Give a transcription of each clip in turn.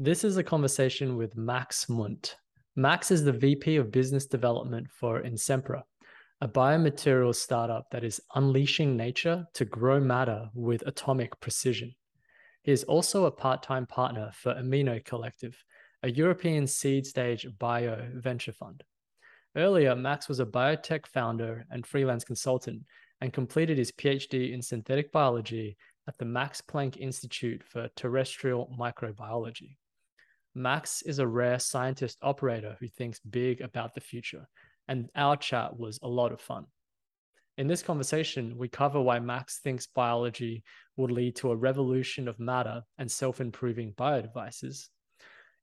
This is a conversation with Max Mundt. Max is the VP of Business Development for Insempra, a biomaterials startup that is unleashing nature to grow matter with atomic precision. He is also a part time partner for Amino Collective, a European seed stage bio venture fund. Earlier, Max was a biotech founder and freelance consultant and completed his PhD in synthetic biology at the Max Planck Institute for Terrestrial Microbiology. Max is a rare scientist operator who thinks big about the future, and our chat was a lot of fun. In this conversation, we cover why Max thinks biology will lead to a revolution of matter and self improving biodevices,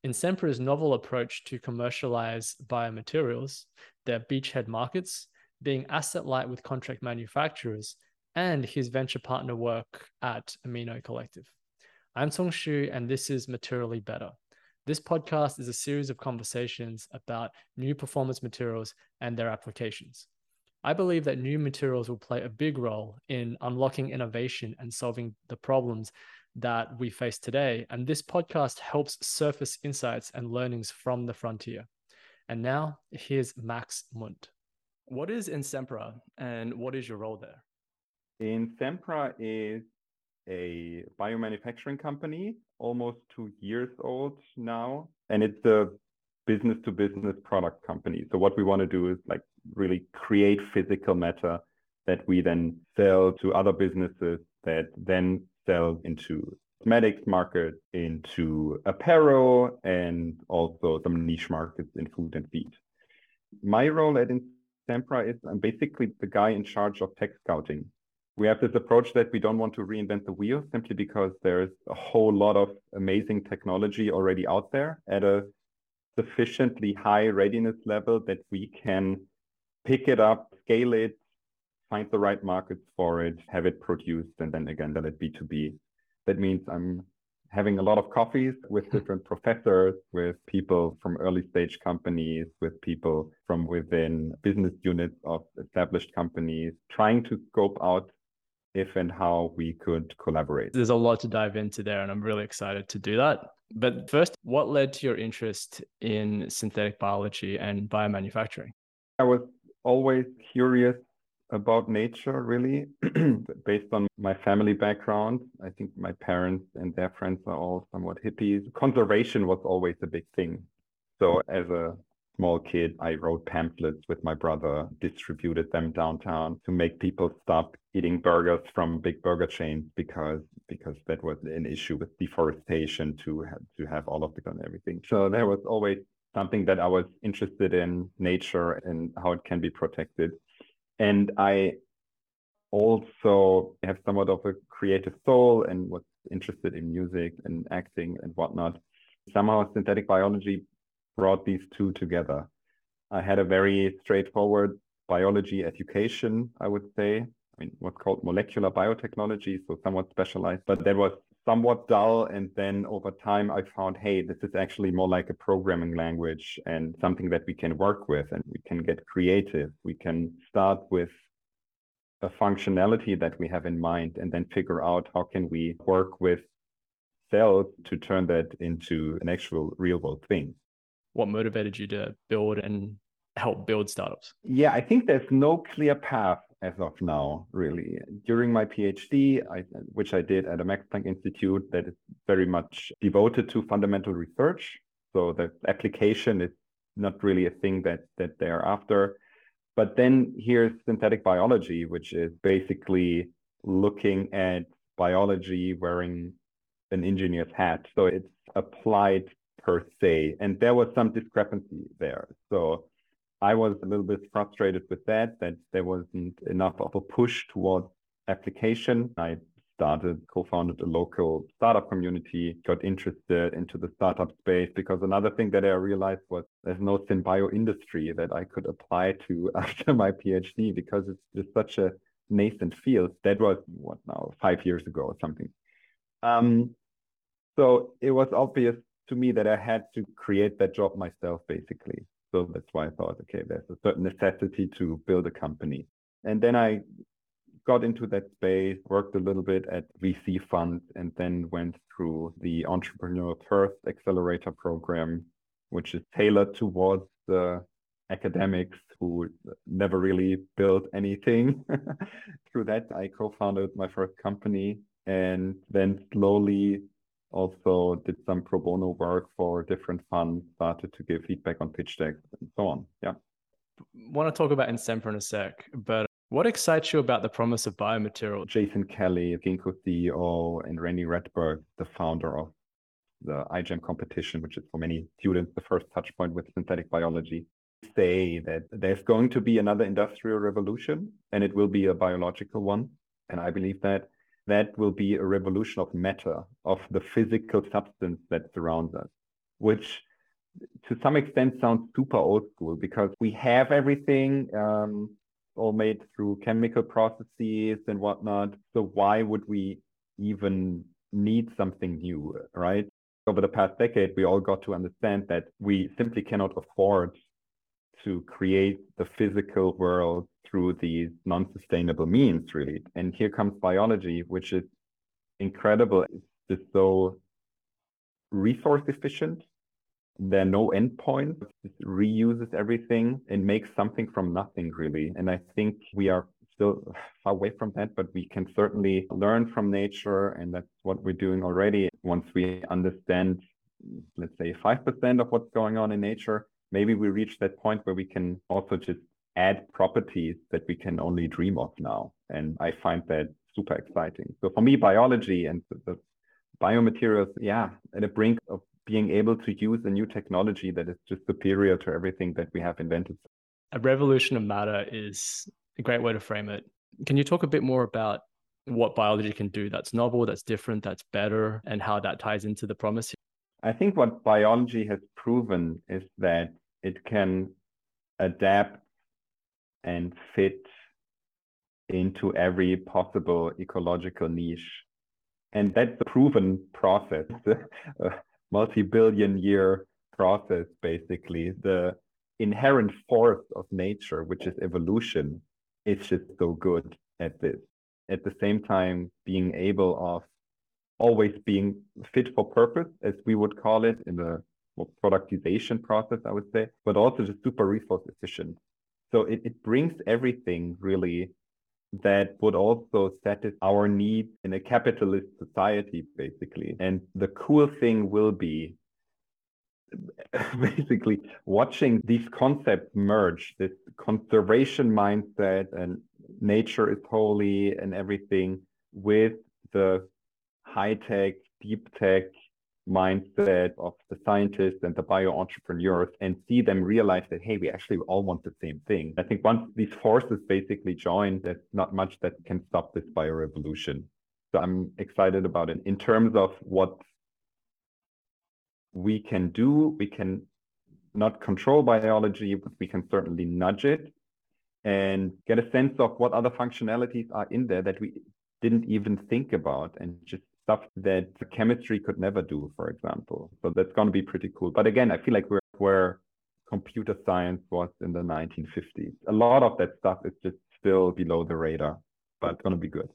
Insempra's novel approach to commercialize biomaterials, their beachhead markets, being asset light with contract manufacturers, and his venture partner work at Amino Collective. I'm Tsung Xu, and this is Materially Better. This podcast is a series of conversations about new performance materials and their applications. I believe that new materials will play a big role in unlocking innovation and solving the problems that we face today. And this podcast helps surface insights and learnings from the frontier. And now here's Max Mundt. What is Insempra and what is your role there? Insempra is a biomanufacturing company, almost two years old now. And it's a business to business product company. So what we want to do is like really create physical matter that we then sell to other businesses that then sell into cosmetics market, into apparel, and also some niche markets in food and feed. My role at Insempra is I'm basically the guy in charge of tech scouting. We have this approach that we don't want to reinvent the wheel simply because there's a whole lot of amazing technology already out there at a sufficiently high readiness level that we can pick it up, scale it, find the right markets for it, have it produced, and then again, sell it B2B. That means I'm having a lot of coffees with different professors, with people from early stage companies, with people from within business units of established companies, trying to scope out if and how we could collaborate. There's a lot to dive into there, and I'm really excited to do that. But first, what led to your interest in synthetic biology and biomanufacturing? I was always curious about nature, really, based on my family background. I think my parents and their friends are all somewhat hippies. Conservation was always a big thing. So, as a small kid, I wrote pamphlets with my brother, distributed them downtown to make people stop eating burgers from big burger chains because because that was an issue with deforestation to have to have all of the and everything. So there was always something that I was interested in nature and how it can be protected. And I also have somewhat of a creative soul and was interested in music and acting and whatnot. Somehow synthetic biology brought these two together. I had a very straightforward biology education, I would say. I mean, what's called molecular biotechnology, so somewhat specialized, but that was somewhat dull. And then over time, I found, hey, this is actually more like a programming language and something that we can work with and we can get creative. We can start with a functionality that we have in mind and then figure out how can we work with cells to turn that into an actual real world thing. What motivated you to build and help build startups? Yeah, I think there's no clear path as of now, really. During my PhD, I, which I did at a Max Planck Institute that is very much devoted to fundamental research. So the application is not really a thing that that they're after. But then here's synthetic biology, which is basically looking at biology wearing an engineer's hat. So it's applied per se. And there was some discrepancy there. So I was a little bit frustrated with that, that there wasn't enough of a push towards application. I started, co-founded a local startup community, got interested into the startup space because another thing that I realized was there's no synbio industry that I could apply to after my PhD because it's just such a nascent field. That was what now, five years ago or something. Um, so it was obvious to me that I had to create that job myself, basically. So that's why I thought, okay, there's a certain necessity to build a company. And then I got into that space, worked a little bit at VC funds, and then went through the Entrepreneur First Accelerator program, which is tailored towards the academics who never really built anything. through that, I co founded my first company and then slowly also did some pro bono work for different funds, started to give feedback on pitch decks and so on. Yeah. Want to talk about Insempra in a sec, but what excites you about the promise of biomaterial? Jason Kelly, Ginkgo CEO, and Randy Rettberg, the founder of the iGEM competition, which is for many students the first touch point with synthetic biology, say that there's going to be another industrial revolution and it will be a biological one. And I believe that that will be a revolution of matter, of the physical substance that surrounds us, which to some extent sounds super old school because we have everything um, all made through chemical processes and whatnot. So why would we even need something new, right? Over the past decade, we all got to understand that we simply cannot afford to create the physical world through these non-sustainable means, really. And here comes biology, which is incredible. It's so resource efficient. There are no endpoints. It reuses everything and makes something from nothing, really. And I think we are still far away from that, but we can certainly learn from nature. And that's what we're doing already. Once we understand, let's say, 5% of what's going on in nature, maybe we reach that point where we can also just add properties that we can only dream of now. And I find that super exciting. So for me, biology and the, the biomaterials, yeah, at the brink of being able to use a new technology that is just superior to everything that we have invented. A revolution of matter is a great way to frame it. Can you talk a bit more about what biology can do that's novel, that's different, that's better, and how that ties into the promise? I think what biology has proven is that it can adapt and fit into every possible ecological niche. And that's a proven process, a multi billion year process, basically. The inherent force of nature, which is evolution, is just so good at this. At the same time, being able of always being fit for purpose, as we would call it in the productization process, I would say, but also just super resource efficient. So it, it brings everything really that would also satisfy our needs in a capitalist society, basically. And the cool thing will be basically watching these concepts merge this conservation mindset and nature is holy and everything with the high tech, deep tech mindset of the scientists and the bio entrepreneurs and see them realize that hey we actually all want the same thing. I think once these forces basically join there's not much that can stop this bio revolution so i'm excited about it. In terms of what we can do we can not control biology but we can certainly nudge it and get a sense of what other functionalities are in there that we didn't even think about and just stuff that the chemistry could never do, for example. So that's going to be pretty cool. But again, I feel like we're where computer science was in the 1950s. A lot of that stuff is just still below the radar, but it's going to be good.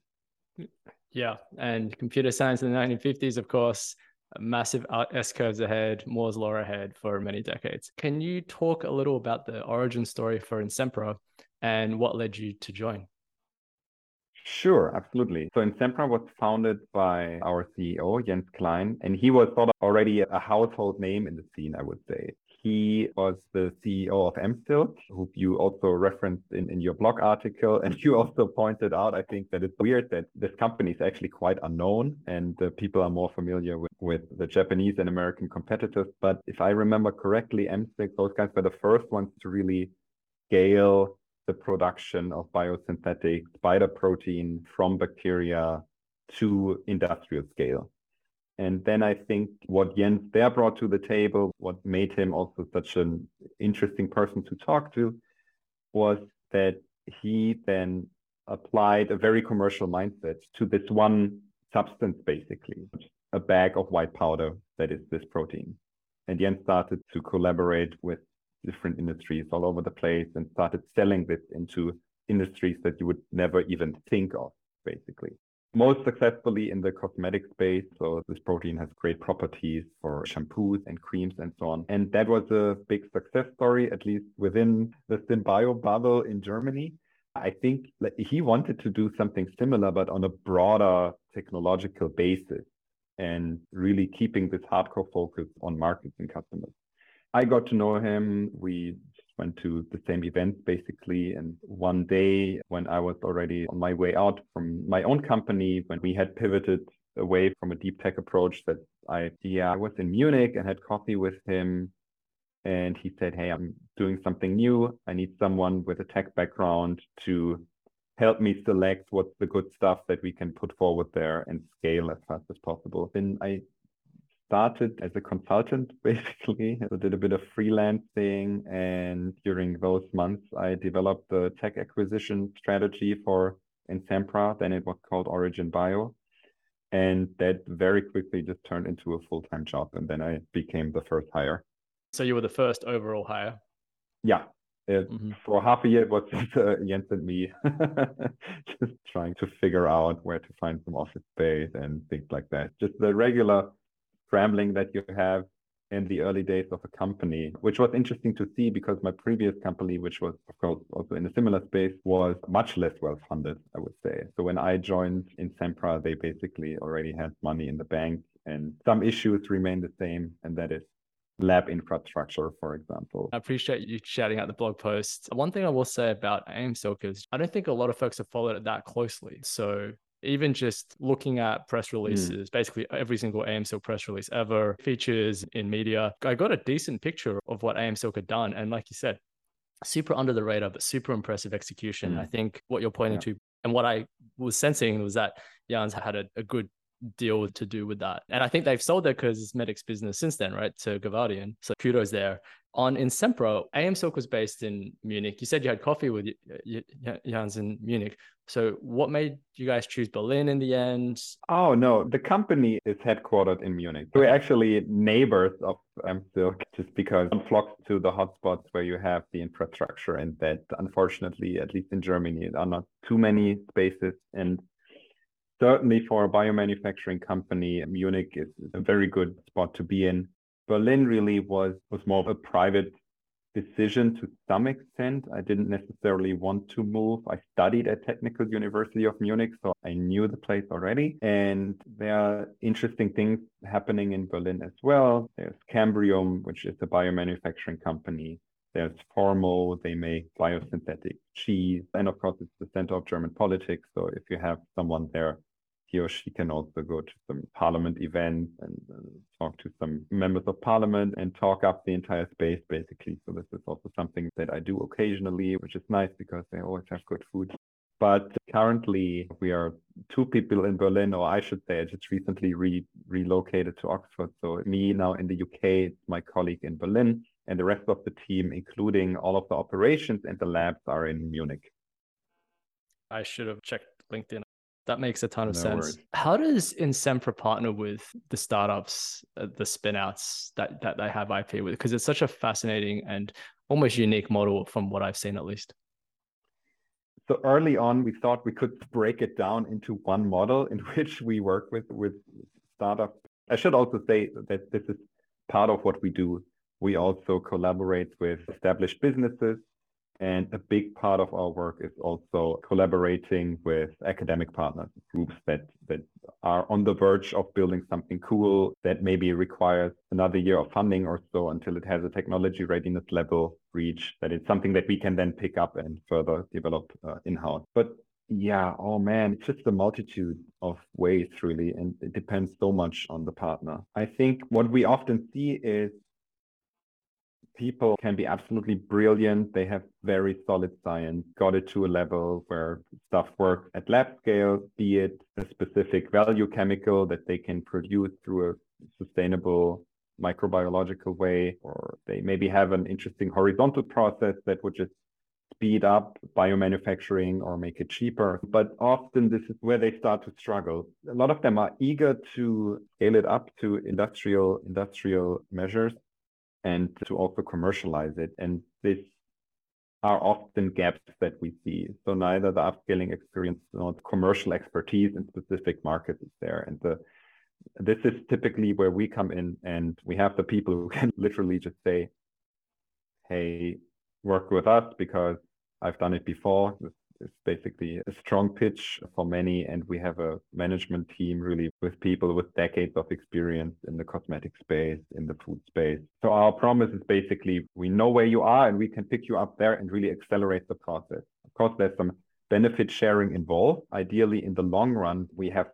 Yeah. And computer science in the 1950s, of course, massive S curves ahead, Moore's law ahead for many decades. Can you talk a little about the origin story for Insempra and what led you to join? Sure, absolutely. So Insempra was founded by our CEO, Jens Klein, and he was sort of already a household name in the scene, I would say. He was the CEO of AMSilk, who you also referenced in, in your blog article. And you also pointed out, I think, that it's weird that this company is actually quite unknown and the people are more familiar with, with the Japanese and American competitors. But if I remember correctly, AMSilk, those guys were the first ones to really scale the production of biosynthetic spider protein from bacteria to industrial scale. And then I think what Jens there brought to the table, what made him also such an interesting person to talk to, was that he then applied a very commercial mindset to this one substance, basically, a bag of white powder that is this protein. And Jens started to collaborate with different industries all over the place and started selling this into industries that you would never even think of, basically. Most successfully in the cosmetic space. So this protein has great properties for shampoos and creams and so on. And that was a big success story, at least within the SynBio bubble in Germany. I think he wanted to do something similar, but on a broader technological basis and really keeping this hardcore focus on markets and customers. I got to know him. We went to the same event basically. And one day when I was already on my way out from my own company, when we had pivoted away from a deep tech approach that I, yeah, I was in Munich and had coffee with him. And he said, Hey, I'm doing something new. I need someone with a tech background to help me select what's the good stuff that we can put forward there and scale as fast as possible. Then I started as a consultant basically. I did a bit of freelancing and during those months I developed the tech acquisition strategy for Insempra. Then it was called Origin Bio. And that very quickly just turned into a full-time job. And then I became the first hire. So you were the first overall hire? Yeah. It, mm-hmm. For half a year, it was just, uh, Jens and me just trying to figure out where to find some office space and things like that. Just the regular scrambling that you have in the early days of a company, which was interesting to see because my previous company, which was of course also in a similar space, was much less well funded, I would say. So when I joined Insempra, they basically already had money in the bank and some issues remain the same, and that is lab infrastructure, for example. I appreciate you shouting out the blog post. One thing I will say about AMSilk is I don't think a lot of folks have followed it that closely. So even just looking at press hmm. releases, mm. basically every single AM Silk press release ever features in media, I got a decent picture of what AM Silk had done. And like you said, super under the radar, but super impressive execution. Mm. I think what you're pointing yeah. to and what I was sensing was that Jens had a, a good deal to do with that. And I think they've sold their cosmetics business since then, right, to Givaudan. So kudos there. On Insempra, AM Silk was based in Munich. You said you had coffee with Jens in Munich. So what made you guys choose Berlin in the end? Oh, no, the company is headquartered in Munich. We're actually neighbors of AM Silk just because one flocks to the hotspots where you have the infrastructure and that unfortunately, at least in Germany, are not too many spaces. And certainly for a biomanufacturing company, Munich is a very good spot to be in. Berlin really was was more of a private decision to some extent. I didn't necessarily want to move. I studied at Technical University of Munich, so I knew the place already. And there are interesting things happening in Berlin as well. There's Cambrium, which is a biomanufacturing company. There's Formo, they make biosynthetic cheese. And of course, it's the center of German politics. So if you have someone there he or she can also go to some parliament events and uh, talk to some members of parliament and talk up the entire space basically. So this is also something that I do occasionally, which is nice because they always have good food. But currently, we are two people in Berlin, or I should say, I just recently re- relocated to Oxford. So, me now in the UK, my colleague in Berlin, and the rest of the team, including all of the operations and the labs, are in Munich. I should have checked LinkedIn. That makes a ton of no sense. Worries. How does Insempra partner with the startups, uh, the spinouts that, that they have IP with? Because it's such a fascinating and almost unique model from what I've seen, at least. So early on, we thought we could break it down into one model in which we work with with startup. I should also say that this is part of what we do. We also collaborate with established businesses and a big part of our work is also collaborating with academic partners, groups that, that are on the verge of building something cool that maybe requires another year of funding or so until it has a technology readiness level reach, that it's something that we can then pick up and further develop uh, in-house. But yeah, oh man, it's just a multitude of ways really, and it depends so much on the partner. I think what we often see is people can be absolutely brilliant. They have very solid science, got it to a level where stuff works at lab scale, be it a specific value chemical that they can produce through a sustainable microbiological way, or they maybe have an interesting horizontal process that would just speed up biomanufacturing or make it cheaper. But often this is where they start to struggle. A lot of them are eager to scale it up to industrial industrial measures and to also commercialize it. And this are often gaps that we see. So neither the upscaling experience nor the commercial expertise in specific markets is there. And the this is typically where we come in and we have the people who can literally just say, hey, work with us because I've done it before. It's basically a strong pitch for many, and we have a management team really with people with decades of experience in the cosmetic space, in the food space. So our promise is basically we know where you are and we can pick you up there and really accelerate the process. Of course, there's some benefit sharing involved. Ideally, in the long run, we have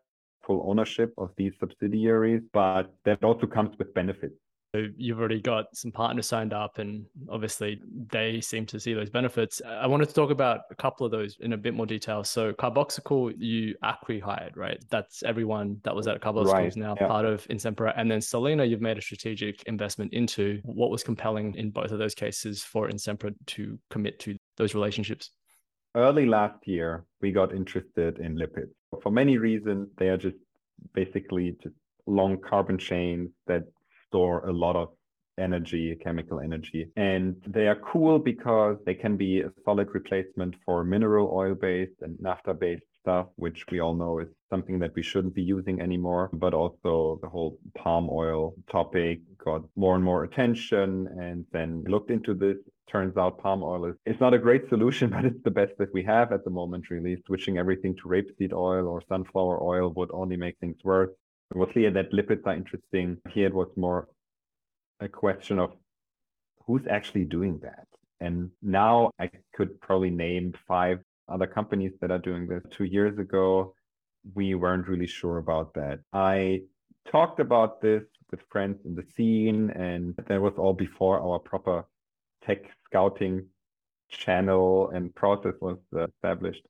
full ownership of these subsidiaries, but that also comes with benefits. So you've already got some partners signed up, and obviously they seem to see those benefits. I wanted to talk about a couple of those in a bit more detail. So Carbocycle, you acqui-hired, right? That's everyone that was at Carbocycle right. is now yeah. part of Insempra. And then Solena, you've made a strategic investment into. What was compelling in both of those cases for Insempra to commit to those relationships? Early last year, we got interested in lipids. For many reasons, they are just basically just long carbon chains that store a lot of energy, chemical energy. And they are cool because they can be a solid replacement for mineral oil based and naphtha based stuff, which we all know is something that we shouldn't be using anymore. But also the whole palm oil topic got more and more attention. And then looked into this. Turns out palm oil is it's not a great solution, but it's the best that we have at the moment, really. Switching everything to rapeseed oil or sunflower oil would only make things worse. It was clear that lipids are interesting. Here it was more a question of who's actually doing that. And now I could probably name five other companies that are doing this. Two years ago, we weren't really sure about that. I talked about this with friends in the scene, and that was all before our proper tech scouting channel and process was uh, established.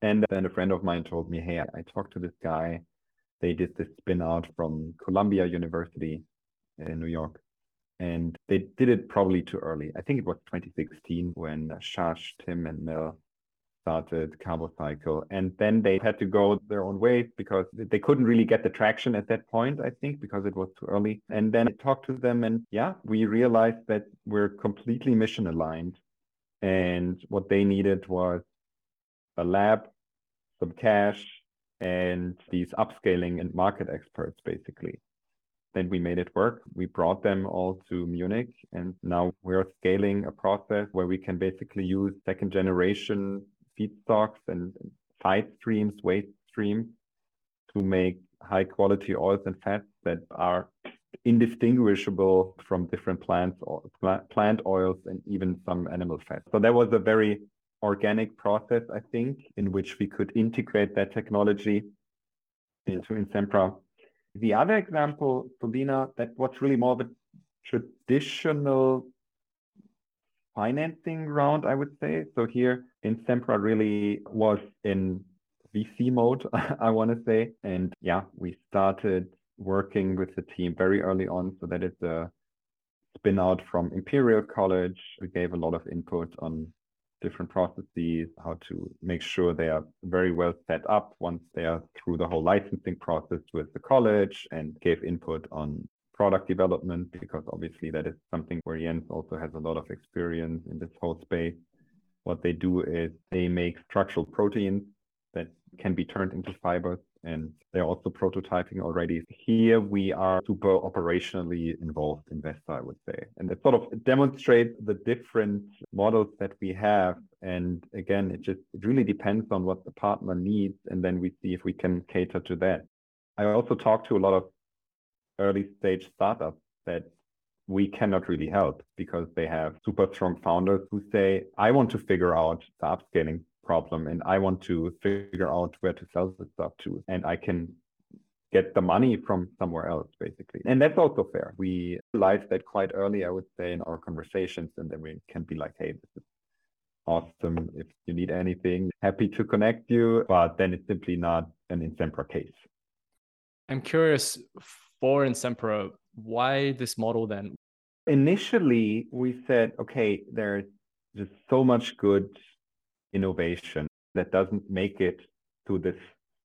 And then a friend of mine told me, Hey, I talked to this guy they did the spin out from Columbia University in New York. And they did it probably too early. I think it was 2016 when Shash, Tim, and Mel started Carbocycle. And then they had to go their own way because they couldn't really get the traction at that point, I think, because it was too early. And then I talked to them, and yeah, we realized that we're completely mission aligned. And what they needed was a lab, some cash, and these upscaling and market experts basically. Then we made it work. We brought them all to Munich, and now we're scaling a process where we can basically use second generation feedstocks and side streams, waste streams to make high quality oils and fats that are indistinguishable from different plants or plant oils and even some animal fats. So that was a very organic process, I think, in which we could integrate that technology into Insempra. The other example, Solena, that was really more of a traditional financing round, I would say. So here, Insempra really was in VC mode, I want to say. And yeah, we started working with the team very early on. So that is a spin out from Imperial College. We gave a lot of input on different processes, how to make sure they are very well set up once they are through the whole licensing process with the college and gave input on product development because obviously that is something where Jens also has a lot of experience in this whole space. What they do is they make structural proteins that can be turned into fibers and they're also prototyping already. Here we are super operationally involved investor, I would say. And it sort of demonstrates the different models that we have. And again, it just it really depends on what the partner needs. And then we see if we can cater to that. I also talk to a lot of early stage startups that we cannot really help because they have super strong founders who say, I want to figure out the upscaling problem and I want to figure out where to sell the stuff to. And I can get the money from somewhere else, basically. And that's also fair. We realized that quite early, I would say, in our conversations. And then we can be like, hey, this is awesome. If you need anything, happy to connect you. But then it's simply not an Insempra case. I'm curious for Insempra, why this model then? Initially, we said, okay, there's just so much good innovation that doesn't make it to this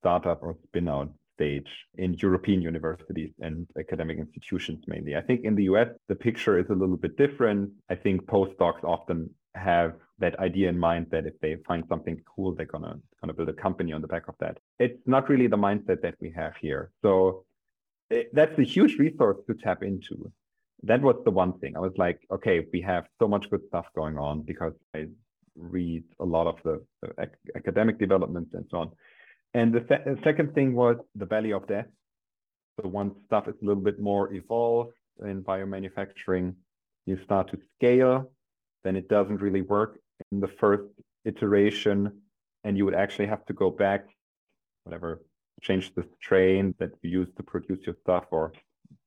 startup or spin out stage in European universities and academic institutions mainly. I think in the US, the picture is a little bit different. I think postdocs often have that idea in mind that if they find something cool, they're gonna gonna build a company on the back of that. It's not really the mindset that we have here. So it, that's a huge resource to tap into. That was the one thing. I was like, okay, we have so much good stuff going on because I read a lot of the, the ac academic developments and so on. And the, the second thing was the valley of death. So once stuff is a little bit more evolved in biomanufacturing, you start to scale, then it doesn't really work in the first iteration, and you would actually have to go back, whatever, change the strain that you use to produce your stuff, or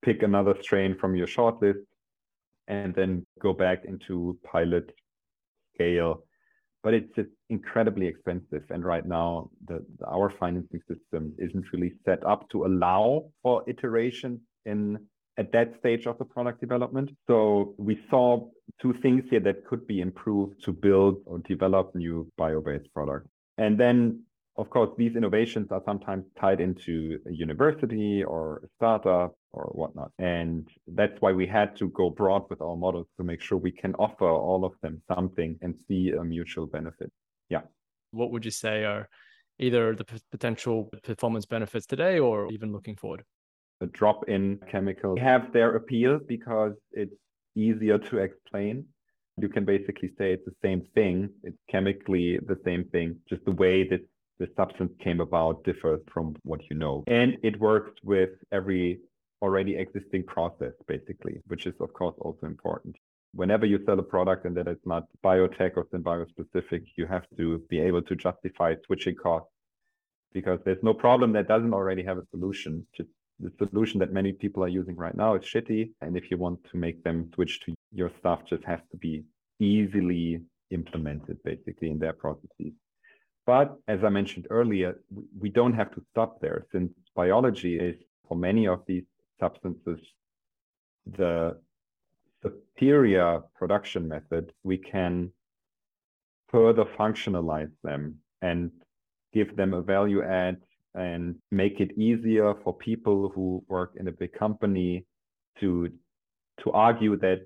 pick another strain from your shortlist, and then go back into pilot scale but it's incredibly expensive. And right now, the, our financing system isn't really set up to allow for iteration in at that stage of the product development. So we saw two things here that could be improved to build or develop new bio-based products. And then of course, these innovations are sometimes tied into a university or a startup or whatnot. And that's why we had to go broad with our models to make sure we can offer all of them something and see a mutual benefit. Yeah. What would you say are either the potential performance benefits today or even looking forward? The drop in chemicals have their appeal because it's easier to explain you can basically say it's the same thing. It's chemically the same thing, just the way that the substance came about differs from what you know. And it works with every already existing process, basically, which is, of course, also important. Whenever you sell a product and that it's not biotech or bio-specific, you have to be able to justify switching costs because there's no problem that doesn't already have a solution. Just the solution that many people are using right now is shitty. And if you want to make them switch to your stuff, just has to be easily implemented basically in their processes. But as I mentioned earlier, we don't have to stop there since biology is, for many of these substances, the superior production method. We can further functionalize them and give them a value add and make it easier for people who work in a big company to to argue that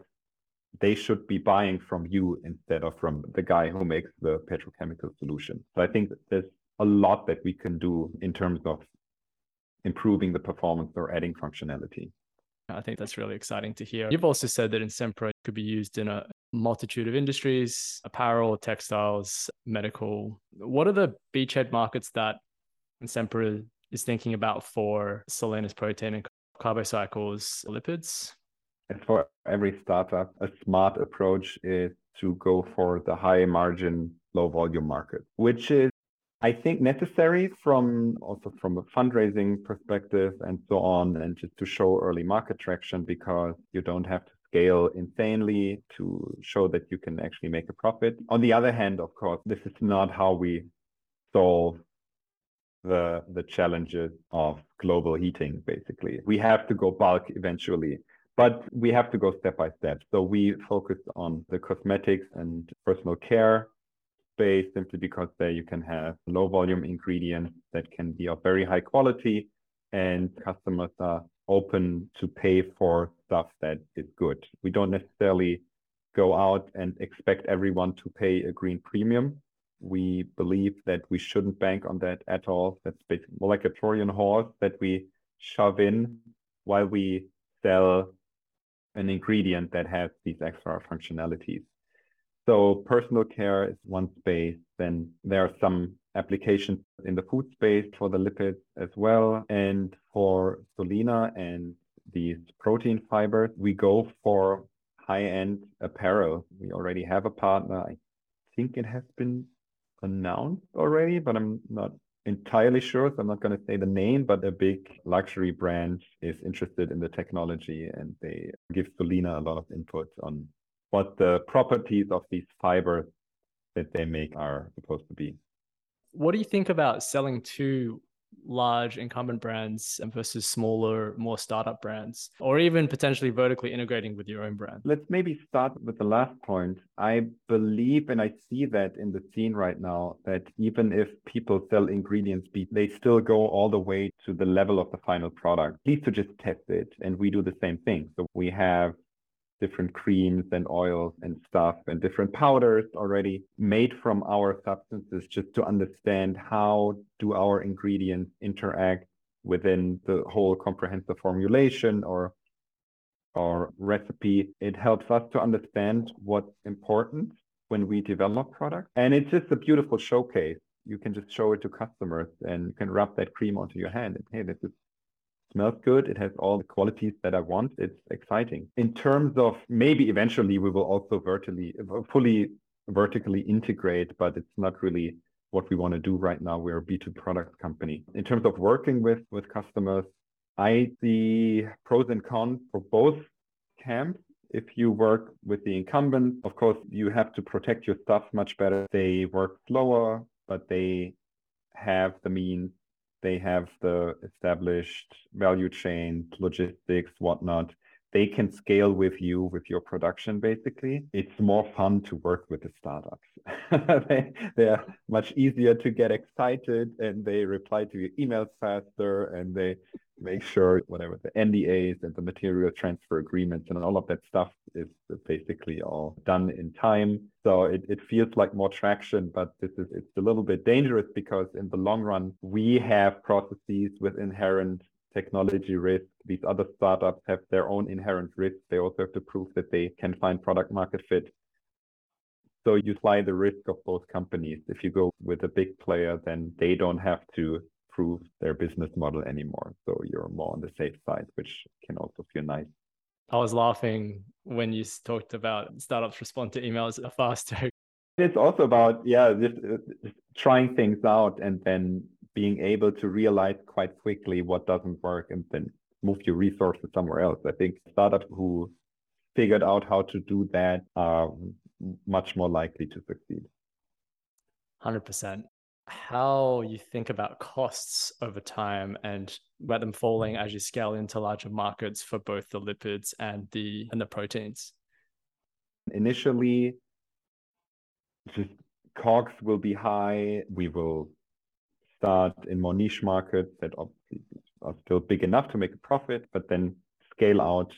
they should be buying from you instead of from the guy who makes the petrochemical solution. So I think there's a lot that we can do in terms of improving the performance or adding functionality. I think that's really exciting to hear. You've also said that Insempra could be used in a multitude of industries, apparel, textiles, medical. What are the beachhead markets that Insempra is thinking about for Solena's protein and carbocycles lipids? And for every startup, a smart approach is to go for the high margin, low volume market, which is, I think, necessary from also from a fundraising perspective and so on, and just to show early market traction because you don't have to scale insanely to show that you can actually make a profit. On the other hand, of course, this is not how we solve the the challenges of global heating basically we have to go bulk eventually but we have to go step by step. So we focus on the cosmetics and personal care space simply because there you can have low volume ingredients that can be of very high quality and customers are open to pay for stuff that is good. We don't necessarily go out and expect everyone to pay a green premium. We believe that we shouldn't bank on that at all. That's more like a Trojan horse that we shove in while we sell an ingredient that has these extra functionalities. So personal care is one space. Then there are some applications in the food space for the lipids as well. And for Solena and these protein fibers, we go for high-end apparel. We already have a partner. I think it has been announced already, but I'm not entirely sure, so I'm not going to say the name, but a big luxury brand is interested in the technology and they give Solena a lot of input on what the properties of these fibers that they make are supposed to be. What do you think about selling to large incumbent brands versus smaller, more startup brands, or even potentially vertically integrating with your own brand? Let's maybe start with the last point. I believe and I see that in the scene right now that even if people sell ingredients, they still go all the way to the level of the final product, at least to just test it. And we do the same thing. So we have different creams and oils and stuff and different powders already made from our substances just to understand how do our ingredients interact within the whole comprehensive formulation or or recipe. It helps us to understand what's important when we develop products and it's just a beautiful showcase. You can just show it to customers and you can rub that cream onto your hand and hey this is smells good. It has all the qualities that I want. It's exciting. In terms of maybe eventually we will also vertically, fully vertically integrate, but it's not really what we want to do right now. We're a B2 product company. In terms of working with with customers, I see pros and cons for both camps. If you work with the incumbent, of course, you have to protect your stuff much better. They work slower, but they have the means they have the established value chain, logistics, whatnot. They can scale with you with your production, basically. It's more fun to work with the startups. they, they are much easier to get excited and they reply to your emails faster and they make sure whatever the NDAs and the material transfer agreements and all of that stuff is basically all done in time. So it, it feels like more traction, but this is it's a little bit dangerous because in the long run we have processes with inherent technology risk. These other startups have their own inherent risk. They also have to prove that they can find product market fit. So you fly the risk of both companies. If you go with a big player, then they don't have to prove their business model anymore. So you're more on the safe side, which can also feel nice. I was laughing when you talked about startups respond to emails faster. It's also about, yeah, just, just trying things out and then being able to realize quite quickly what doesn't work and then move your resources somewhere else. I think startups who figured out how to do that are much more likely to succeed. 100% how you think about costs over time and about them falling as you scale into larger markets for both the lipids and the and the proteins initially just cogs will be high we will start in more niche markets that are still big enough to make a profit but then scale out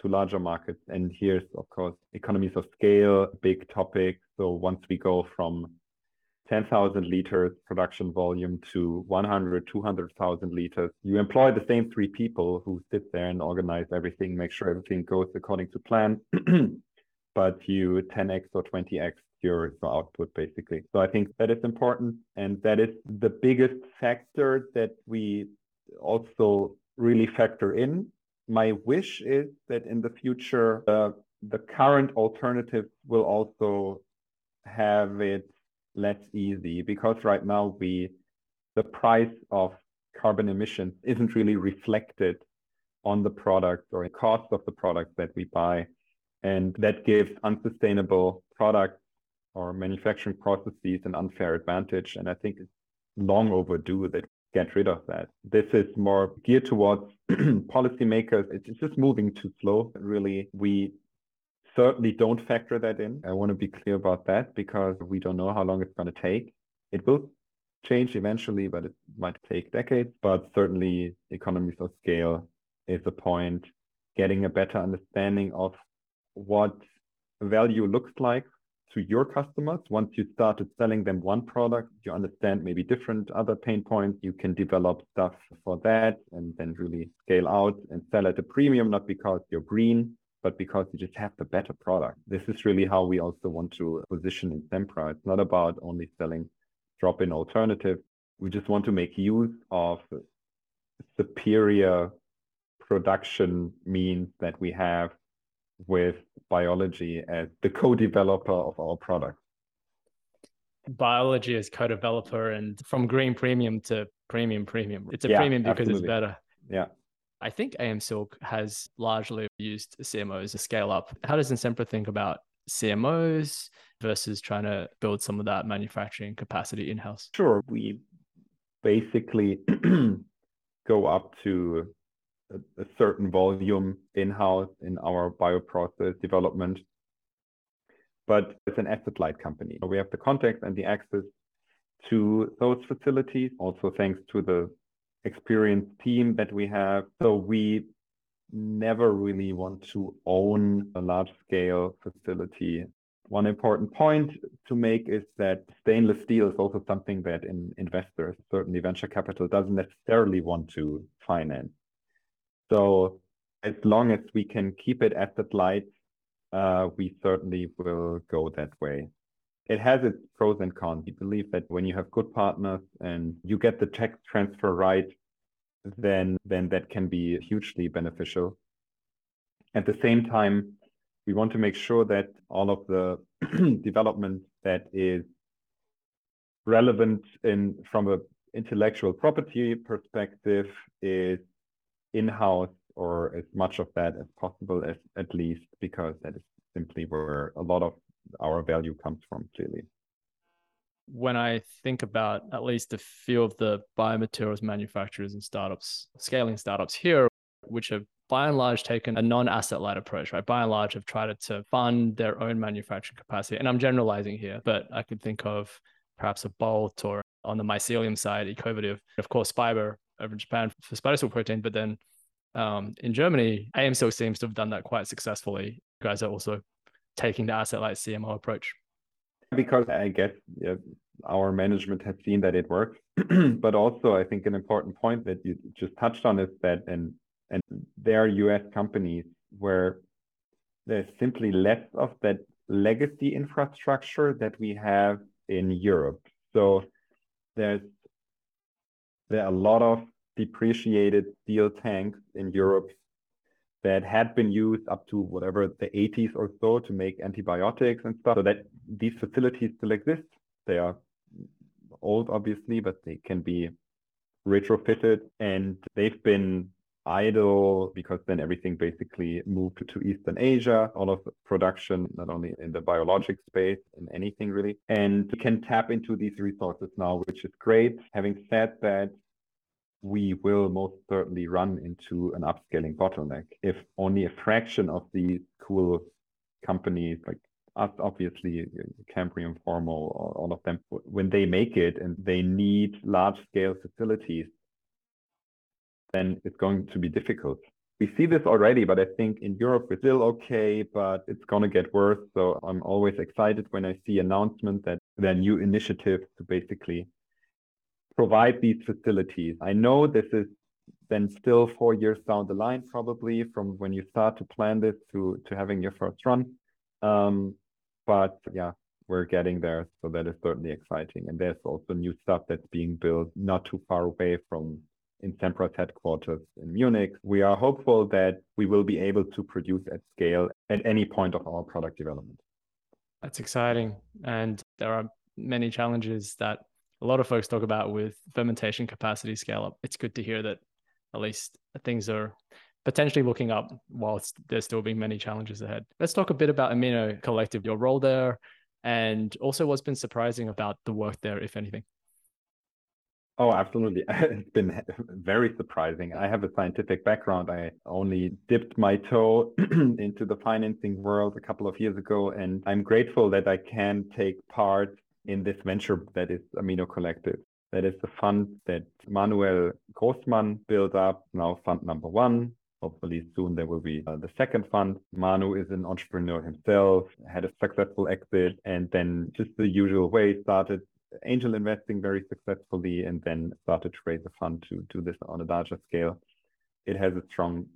to larger markets and here's of course economies of scale big topic so once we go from 10,000 liters production volume to 100, 200,000 liters. You employ the same three people who sit there and organize everything, make sure everything goes according to plan, but you 10x or 20x your, output basically. So I think that is important. And that is the biggest factor that we also really factor in. My wish is that in the future, uh, the current alternatives will also have it less easy because right now we the price of carbon emissions isn't really reflected on the product or the cost of the product that we buy and that gives unsustainable products or manufacturing processes an unfair advantage and i think it's long overdue that get rid of that this is more geared towards policymakers it's just moving too slow really we certainly don't factor that in. I want to be clear about that because we don't know how long it's going to take. It will change eventually, but it might take decades. But certainly, economies of scale is a point. Getting a better understanding of what value looks like to your customers. Once you started selling them one product, you understand maybe different other pain points. You can develop stuff for that and then really scale out and sell at a premium, not because you're green, but because you just have the better product. This is really how we also want to position Insempra. It's not about only selling drop-in alternative. We just want to make use of superior production means that we have with biology as the co-developer of our product. Biology as co-developer and from green premium to premium premium. It's a yeah, premium because absolutely. it's better. Yeah. I think AM Silk has largely used CMOs to scale up. How does Insempra think about CMOs versus trying to build some of that manufacturing capacity in house? Sure. We basically go up to a, certain volume in house in our bioprocess development. But it's an asset light company. We have the context and the access to those facilities, also thanks to the experienced team that we have. So we never really want to own a large scale facility. One important point to make is that stainless steel is also something that in investors, certainly venture capital, doesn't necessarily want to finance. So as long as we can keep it asset light, uh, we certainly will go that way. It has its pros and cons. We believe that when you have good partners and you get the tech transfer right, then then that can be hugely beneficial. At the same time, we want to make sure that all of the development that is relevant in from a intellectual property perspective is in-house or as much of that as possible as at least because that is simply where a lot of our value comes from clearly when I think about at least a few of the biomaterials manufacturers and startups, scaling startups here, which have by and large taken a non-asset light approach, right? By and large have tried to fund their own manufacturing capacity. And I'm generalizing here, but I could think of perhaps a Bolt or on the mycelium side, Ecovative, of course, Spiber over in Japan for spider silk protein, but then um, in Germany, AMSilk seems to have done that quite successfully. You guys are also taking the asset light CMO approach because I guess yeah, our management has seen that it works. but also, I think an important point that you just touched on is that, and and there are US companies where there's simply less of that legacy infrastructure that we have in Europe. So there's there are a lot of depreciated steel tanks in Europe that had been used up to whatever the 80s or so to make antibiotics and stuff. So that these facilities still exist. They are old, obviously, but they can be retrofitted and they've been idle because then everything basically moved to Eastern Asia, all of production, not only in the biologic space, in anything really. And we can tap into these resources now, which is great. Having said that, we will most certainly run into an upscaling bottleneck if only a fraction of these cool companies like us obviously cambrium Formo all of them when they make it and they need large scale facilities then it's going to be difficult we see this already but i think in europe we're still okay but it's going to get worse so i'm always excited when i see announcements that there are new initiatives to basically provide these facilities. I know this is then still four years down the line, probably from when you start to plan this to to having your first run. Um, but yeah, we're getting there, so that is certainly exciting. And there's also new stuff that's being built not too far away from Insempra's headquarters in Munich. We are hopeful that we will be able to produce at scale at any point of our product development. That's exciting, and there are many challenges that a lot of folks talk about with fermentation capacity scale up. It's good to hear that at least things are potentially looking up whilst there's still being many challenges ahead. Let's talk a bit about Amino Collective, your role there, and also what's been surprising about the work there, if anything. Oh, absolutely. It's been very surprising. I have a scientific background. I only dipped my toe into the financing world a couple of years ago, and I'm grateful that I can take part in this venture that is Amino Collective. That is the fund that Manuel Grossmann built up, now fund number one. Hopefully soon there will be uh, the second fund. Manu is an entrepreneur himself, had a successful exit, and then just the usual way started angel investing very successfully, and then started to raise a fund to do this on a larger scale. It has a strong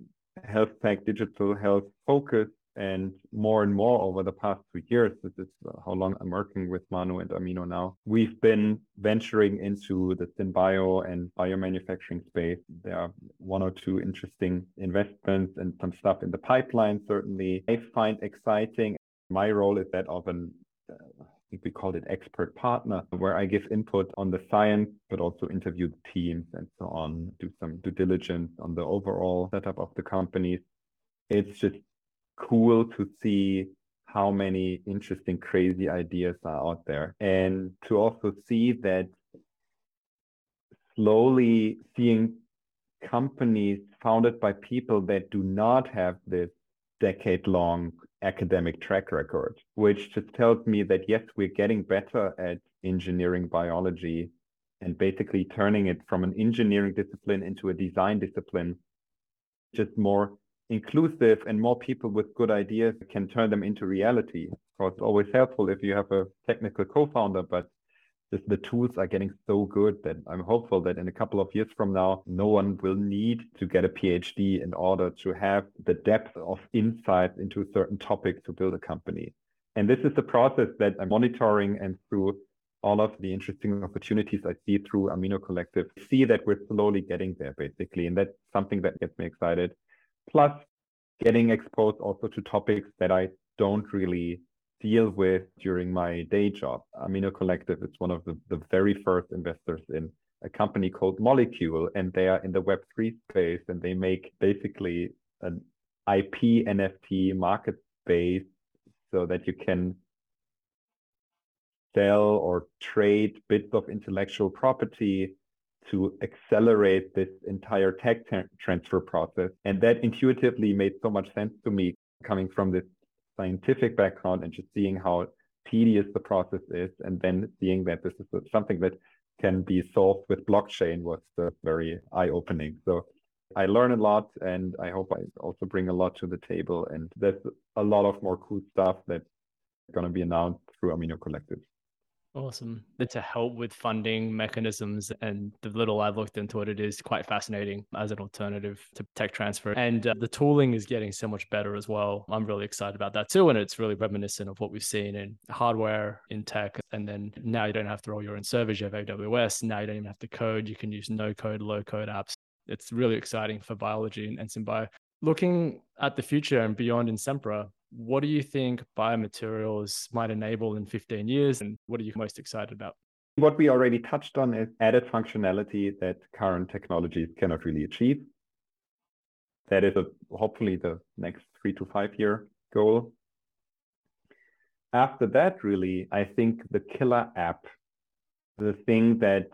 health tech, digital health focus, and more and more over the past two years, this is how long I'm working with Manu and Amino now. We've been venturing into the synbio and biomanufacturing space. There are one or two interesting investments and some stuff in the pipeline, certainly. I find exciting. My role is that of an we called it expert partner, where I give input on the science, but also interview the teams and so on, do some due diligence on the overall setup of the companies. It's just cool to see how many interesting, crazy ideas are out there. And to also see that slowly seeing companies founded by people that do not have this decade long academic track record, which just tells me that yes, we're getting better at engineering biology and basically turning it from an engineering discipline into a design discipline, just more inclusive and more people with good ideas can turn them into reality. Course, it's always helpful if you have a technical co-founder, but the tools are getting so good that I'm hopeful that in a couple of years from now, no one will need to get a PhD in order to have the depth of insight into a certain topic to build a company. And this is the process that I'm monitoring and through all of the interesting opportunities I see through Amino Collective, see that we're slowly getting there basically. And that's something that gets me excited. Plus, getting exposed also to topics that I don't really deal with during my day job. Amino Collective is one of the, the very first investors in a company called Molecule, and they are in the Web3 space and they make basically an IP NFT market space so that you can sell or trade bits of intellectual property to accelerate this entire tech transfer process. And that intuitively made so much sense to me coming from this scientific background and just seeing how tedious the process is and then seeing that this is something that can be solved with blockchain was very eye-opening. So I learn a lot and I hope I also bring a lot to the table. And there's a lot of more cool stuff that's going to be announced through Amino Collective. Awesome. To help with funding mechanisms and the little I've looked into it, it is quite fascinating as an alternative to tech transfer. And uh, the tooling is getting so much better as well. I'm really excited about that too. And it's really reminiscent of what we've seen in hardware, in tech. And then now you don't have to roll your own servers, you have AWS. Now you don't even have to code. You can use no code, low code apps. It's really exciting for biology and, and SynBio. Looking at the future and beyond Insempra, what do you think biomaterials might enable in 15 years? And what are you most excited about? What we already touched on is added functionality that current technologies cannot really achieve. That is a, hopefully the next three to five year goal. After that, really, I think the killer app, the thing that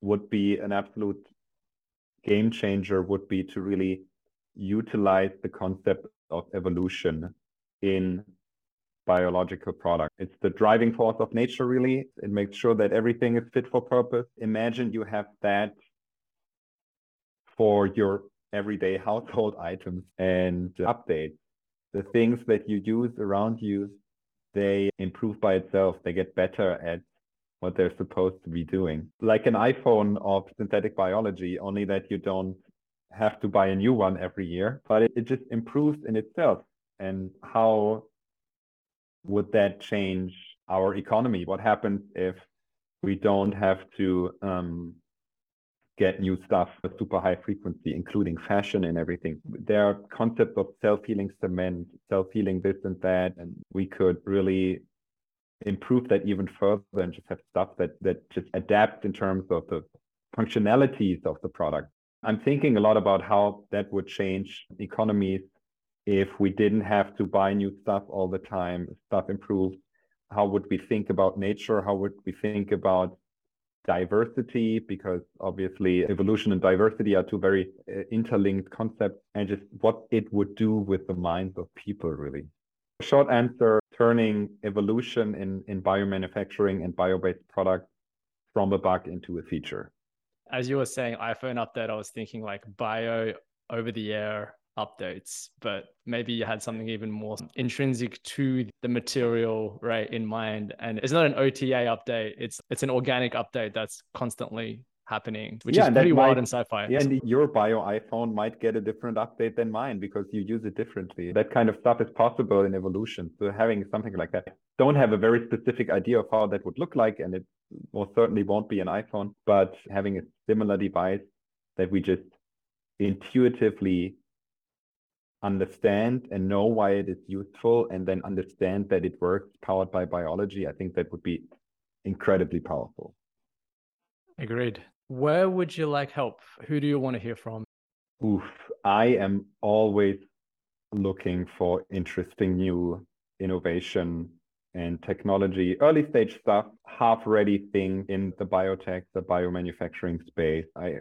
would be an absolute game changer would be to really utilize the concept of evolution in biological product. It's the driving force of nature, really. It makes sure that everything is fit for purpose. Imagine you have that for your everyday household items and updates. The things that you use around you, they improve by itself. They get better at what they're supposed to be doing. Like an iPhone of synthetic biology, only that you don't have to buy a new one every year, but it, it just improves in itself and how would that change our economy? What happens if we don't have to um, get new stuff with super high frequency, including fashion and everything? There are concepts of self-healing cement, self-healing this and that, and we could really improve that even further and just have stuff that that just adapt in terms of the functionalities of the product. I'm thinking a lot about how that would change economies if we didn't have to buy new stuff all the time, stuff improved, how would we think about nature? How would we think about diversity? Because obviously, evolution and diversity are two very uh, interlinked concepts, and just what it would do with the minds of people, really. Short answer turning evolution in, in biomanufacturing and bio based products from a bug into a feature. As you were saying, iPhone update, I was thinking like bio over the air updates, but maybe you had something even more intrinsic to the material, right, in mind. And it's not an OTA update; it's it's an organic update that's constantly happening, which yeah, is pretty wild in sci-fi. Yeah, and your bio iPhone might get a different update than mine because you use it differently. That kind of stuff is possible in evolution. So having something like that, don't have a very specific idea of how that would look like, and it most certainly won't be an iPhone, but having a similar device that we just intuitively understand and know why it is useful and then understand that it works powered by biology, I think that would be incredibly powerful. Agreed. Where would you like help? Who do you want to hear from? Oof, I am always looking for interesting new innovation and technology, early stage stuff, half ready thing in the biotech, the biomanufacturing space. I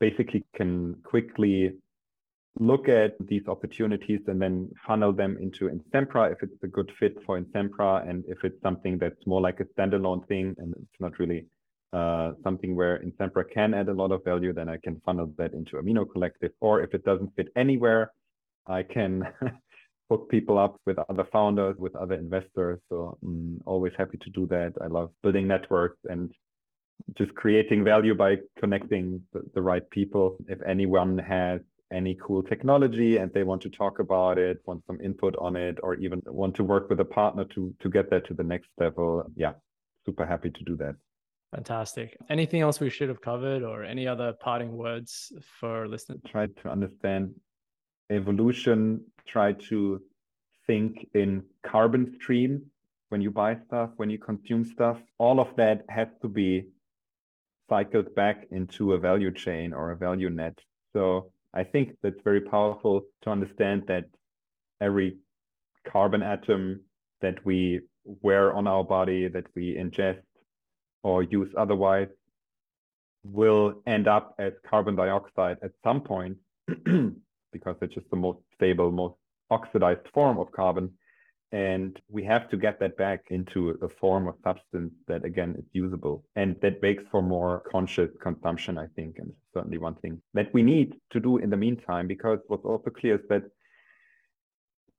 basically can quickly look at these opportunities and then funnel them into Insempra if it's a good fit for Insempra and if it's something that's more like a standalone thing and it's not really uh, something where Insempra can add a lot of value, then I can funnel that into Amino Collective. Or if it doesn't fit anywhere, I can hook people up with other founders, with other investors. So I'm mm, always happy to do that. I love building networks and just creating value by connecting the, the right people. If anyone has any cool technology and they want to talk about it, want some input on it, or even want to work with a partner to to get that to the next level, yeah, super happy to do that. Fantastic. Anything else we should have covered, or any other parting words for listeners? Try to understand evolution. Try to think in carbon stream when you buy stuff, when you consume stuff. All of that has to be cycled back into a value chain or a value net. So I think that's very powerful to understand that every carbon atom that we wear on our body, that we ingest or use otherwise, will end up as carbon dioxide at some point because it's just the most stable, most oxidized form of carbon and we have to get that back into a form of substance that again is usable and that makes for more conscious consumption i think and certainly one thing that we need to do in the meantime because what's also clear is that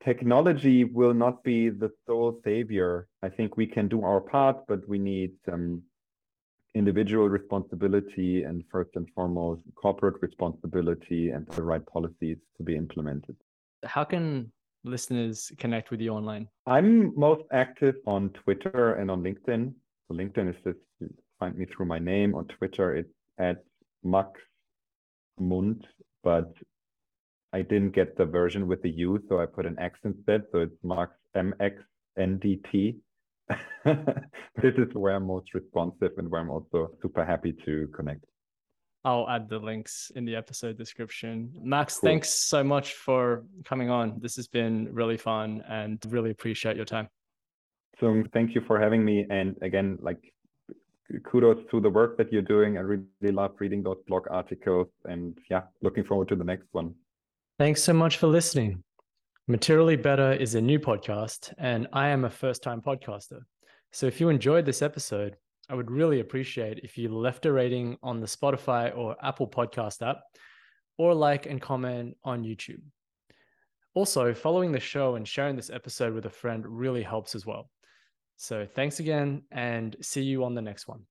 technology will not be the sole savior. I think we can do our part but we need some individual responsibility and first and foremost corporate responsibility and the right policies to be implemented. How can listeners connect with you online? I'm most active on Twitter and on LinkedIn. So LinkedIn is just find me through my name. On Twitter, it's at Max Mundt, but I didn't get the version with the U, so I put an X instead. So it's Max M X N D T. this is where I'm most responsive and where I'm also super happy to connect. I'll add the links in the episode description. Max, cool. thanks so much for coming on. This has been really fun and really appreciate your time. So thank you for having me. And again, like kudos to the work that you're doing. I really love reading those blog articles and yeah, looking forward to the next one. Thanks so much for listening. Materially Better is a new podcast, and I am a first time podcaster. So if you enjoyed this episode, I would really appreciate if you left a rating on the Spotify or Apple Podcast app, or like and comment on YouTube. Also, following the show and sharing this episode with a friend really helps as well. So, thanks again and see you on the next one.